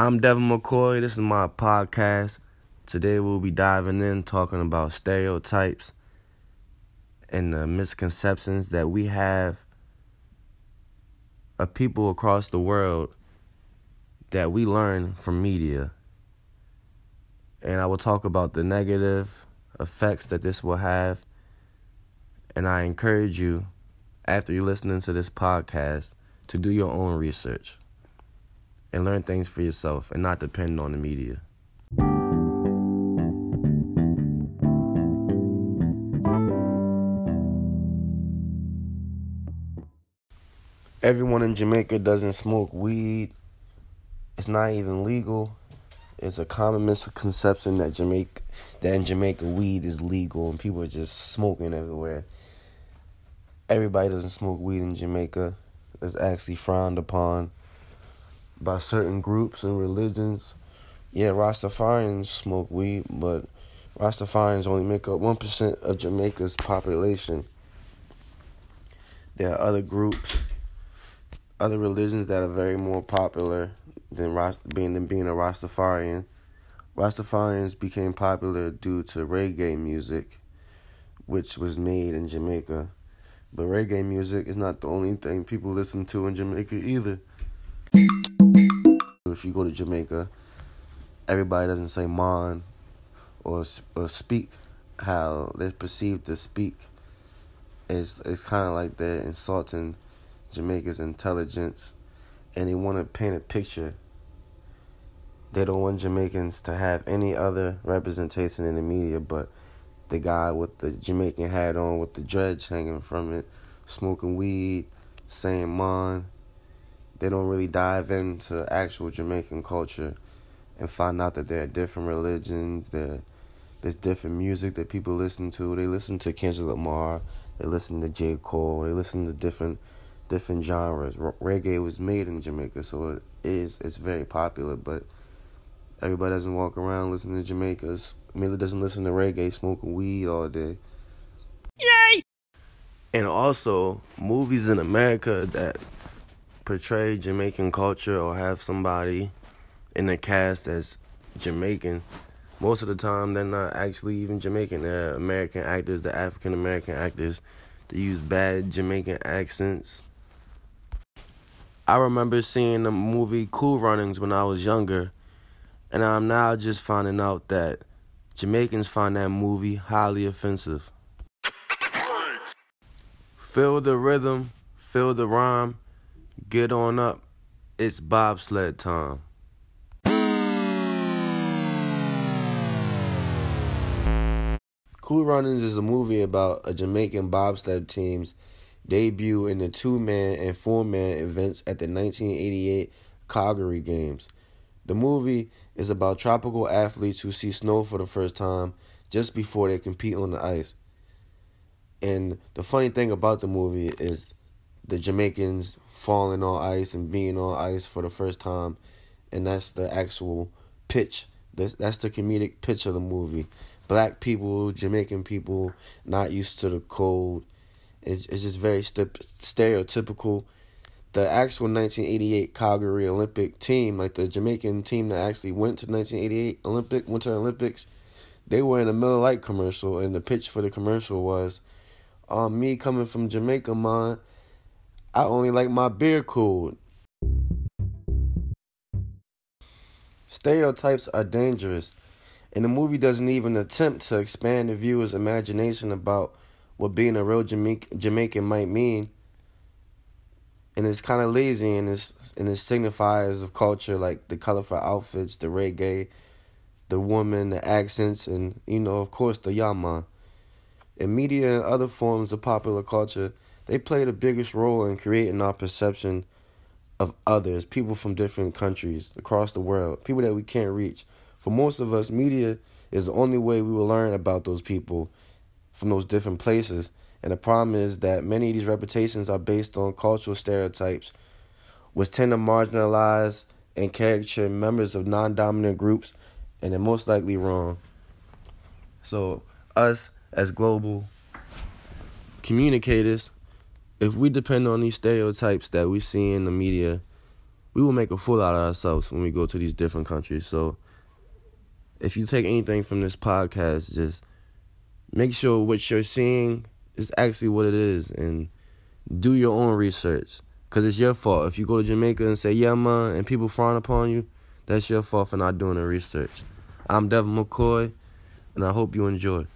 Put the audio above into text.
I'm Devin McCoy. This is my podcast. Today we'll be diving in talking about stereotypes and the misconceptions that we have of people across the world that we learn from media. And I will talk about the negative effects that this will have. And I encourage you, after you're listening to this podcast, to do your own research and learn things for yourself and not depend on the media. Everyone in Jamaica doesn't smoke weed. It's not even legal. It's a common misconception that Jamaica that in Jamaica weed is legal and people are just smoking everywhere. Everybody doesn't smoke weed in Jamaica. It's actually frowned upon by certain groups and religions. Yeah, Rastafarians smoke weed, but Rastafarians only make up 1% of Jamaica's population. There are other groups, other religions that are very more popular than being than being a Rastafarian. Rastafarians became popular due to reggae music, which was made in Jamaica. But reggae music is not the only thing people listen to in Jamaica either. If you go to Jamaica, everybody doesn't say "mon" or or speak how they're perceived to speak. It's it's kind of like they're insulting Jamaica's intelligence, and they want to paint a picture. They don't want Jamaicans to have any other representation in the media but the guy with the Jamaican hat on with the dreads hanging from it, smoking weed, saying "mon." They don't really dive into actual Jamaican culture and find out that there are different religions, there there's different music that people listen to. They listen to Kendrick Lamar, they listen to J. Cole, they listen to different different genres. Reggae was made in Jamaica, so it is it's very popular, but everybody doesn't walk around listening to Jamaica's. Miller doesn't listen to reggae, smoking weed all day. Yay! And also movies in America that portray Jamaican culture or have somebody in the cast that's Jamaican, most of the time they're not actually even Jamaican. They're American actors, the African American actors. They use bad Jamaican accents. I remember seeing the movie Cool Runnings when I was younger, and I'm now just finding out that Jamaicans find that movie highly offensive. Feel the rhythm, feel the rhyme, Get on up. It's bobsled time. Cool Runnings is a movie about a Jamaican bobsled team's debut in the two man and four man events at the 1988 Calgary Games. The movie is about tropical athletes who see snow for the first time just before they compete on the ice. And the funny thing about the movie is the Jamaicans falling on ice and being on ice for the first time, and that's the actual pitch. That's that's the comedic pitch of the movie. Black people, Jamaican people, not used to the cold. It's it's just very st- stereotypical. The actual 1988 Calgary Olympic team, like the Jamaican team that actually went to 1988 Olympic Winter Olympics, they were in a Miller Lite commercial, and the pitch for the commercial was, um, me coming from Jamaica, man, I only like my beer cold. Stereotypes are dangerous, and the movie doesn't even attempt to expand the viewer's imagination about what being a real Jamaican might mean. And it's kind of lazy in its in its signifiers of culture, like the colorful outfits, the reggae, the woman, the accents, and you know, of course, the yaman. In media and other forms of popular culture, they play the biggest role in creating our perception of others, people from different countries across the world, people that we can't reach. For most of us, media is the only way we will learn about those people from those different places. And the problem is that many of these reputations are based on cultural stereotypes, which tend to marginalize and caricature members of non dominant groups, and they're most likely wrong. So, us as global communicators, if we depend on these stereotypes that we see in the media, we will make a fool out of ourselves when we go to these different countries. So if you take anything from this podcast, just make sure what you're seeing is actually what it is and do your own research. Cause it's your fault. If you go to Jamaica and say, yeah, man, and people frown upon you, that's your fault for not doing the research. I'm Devin McCoy, and I hope you enjoy.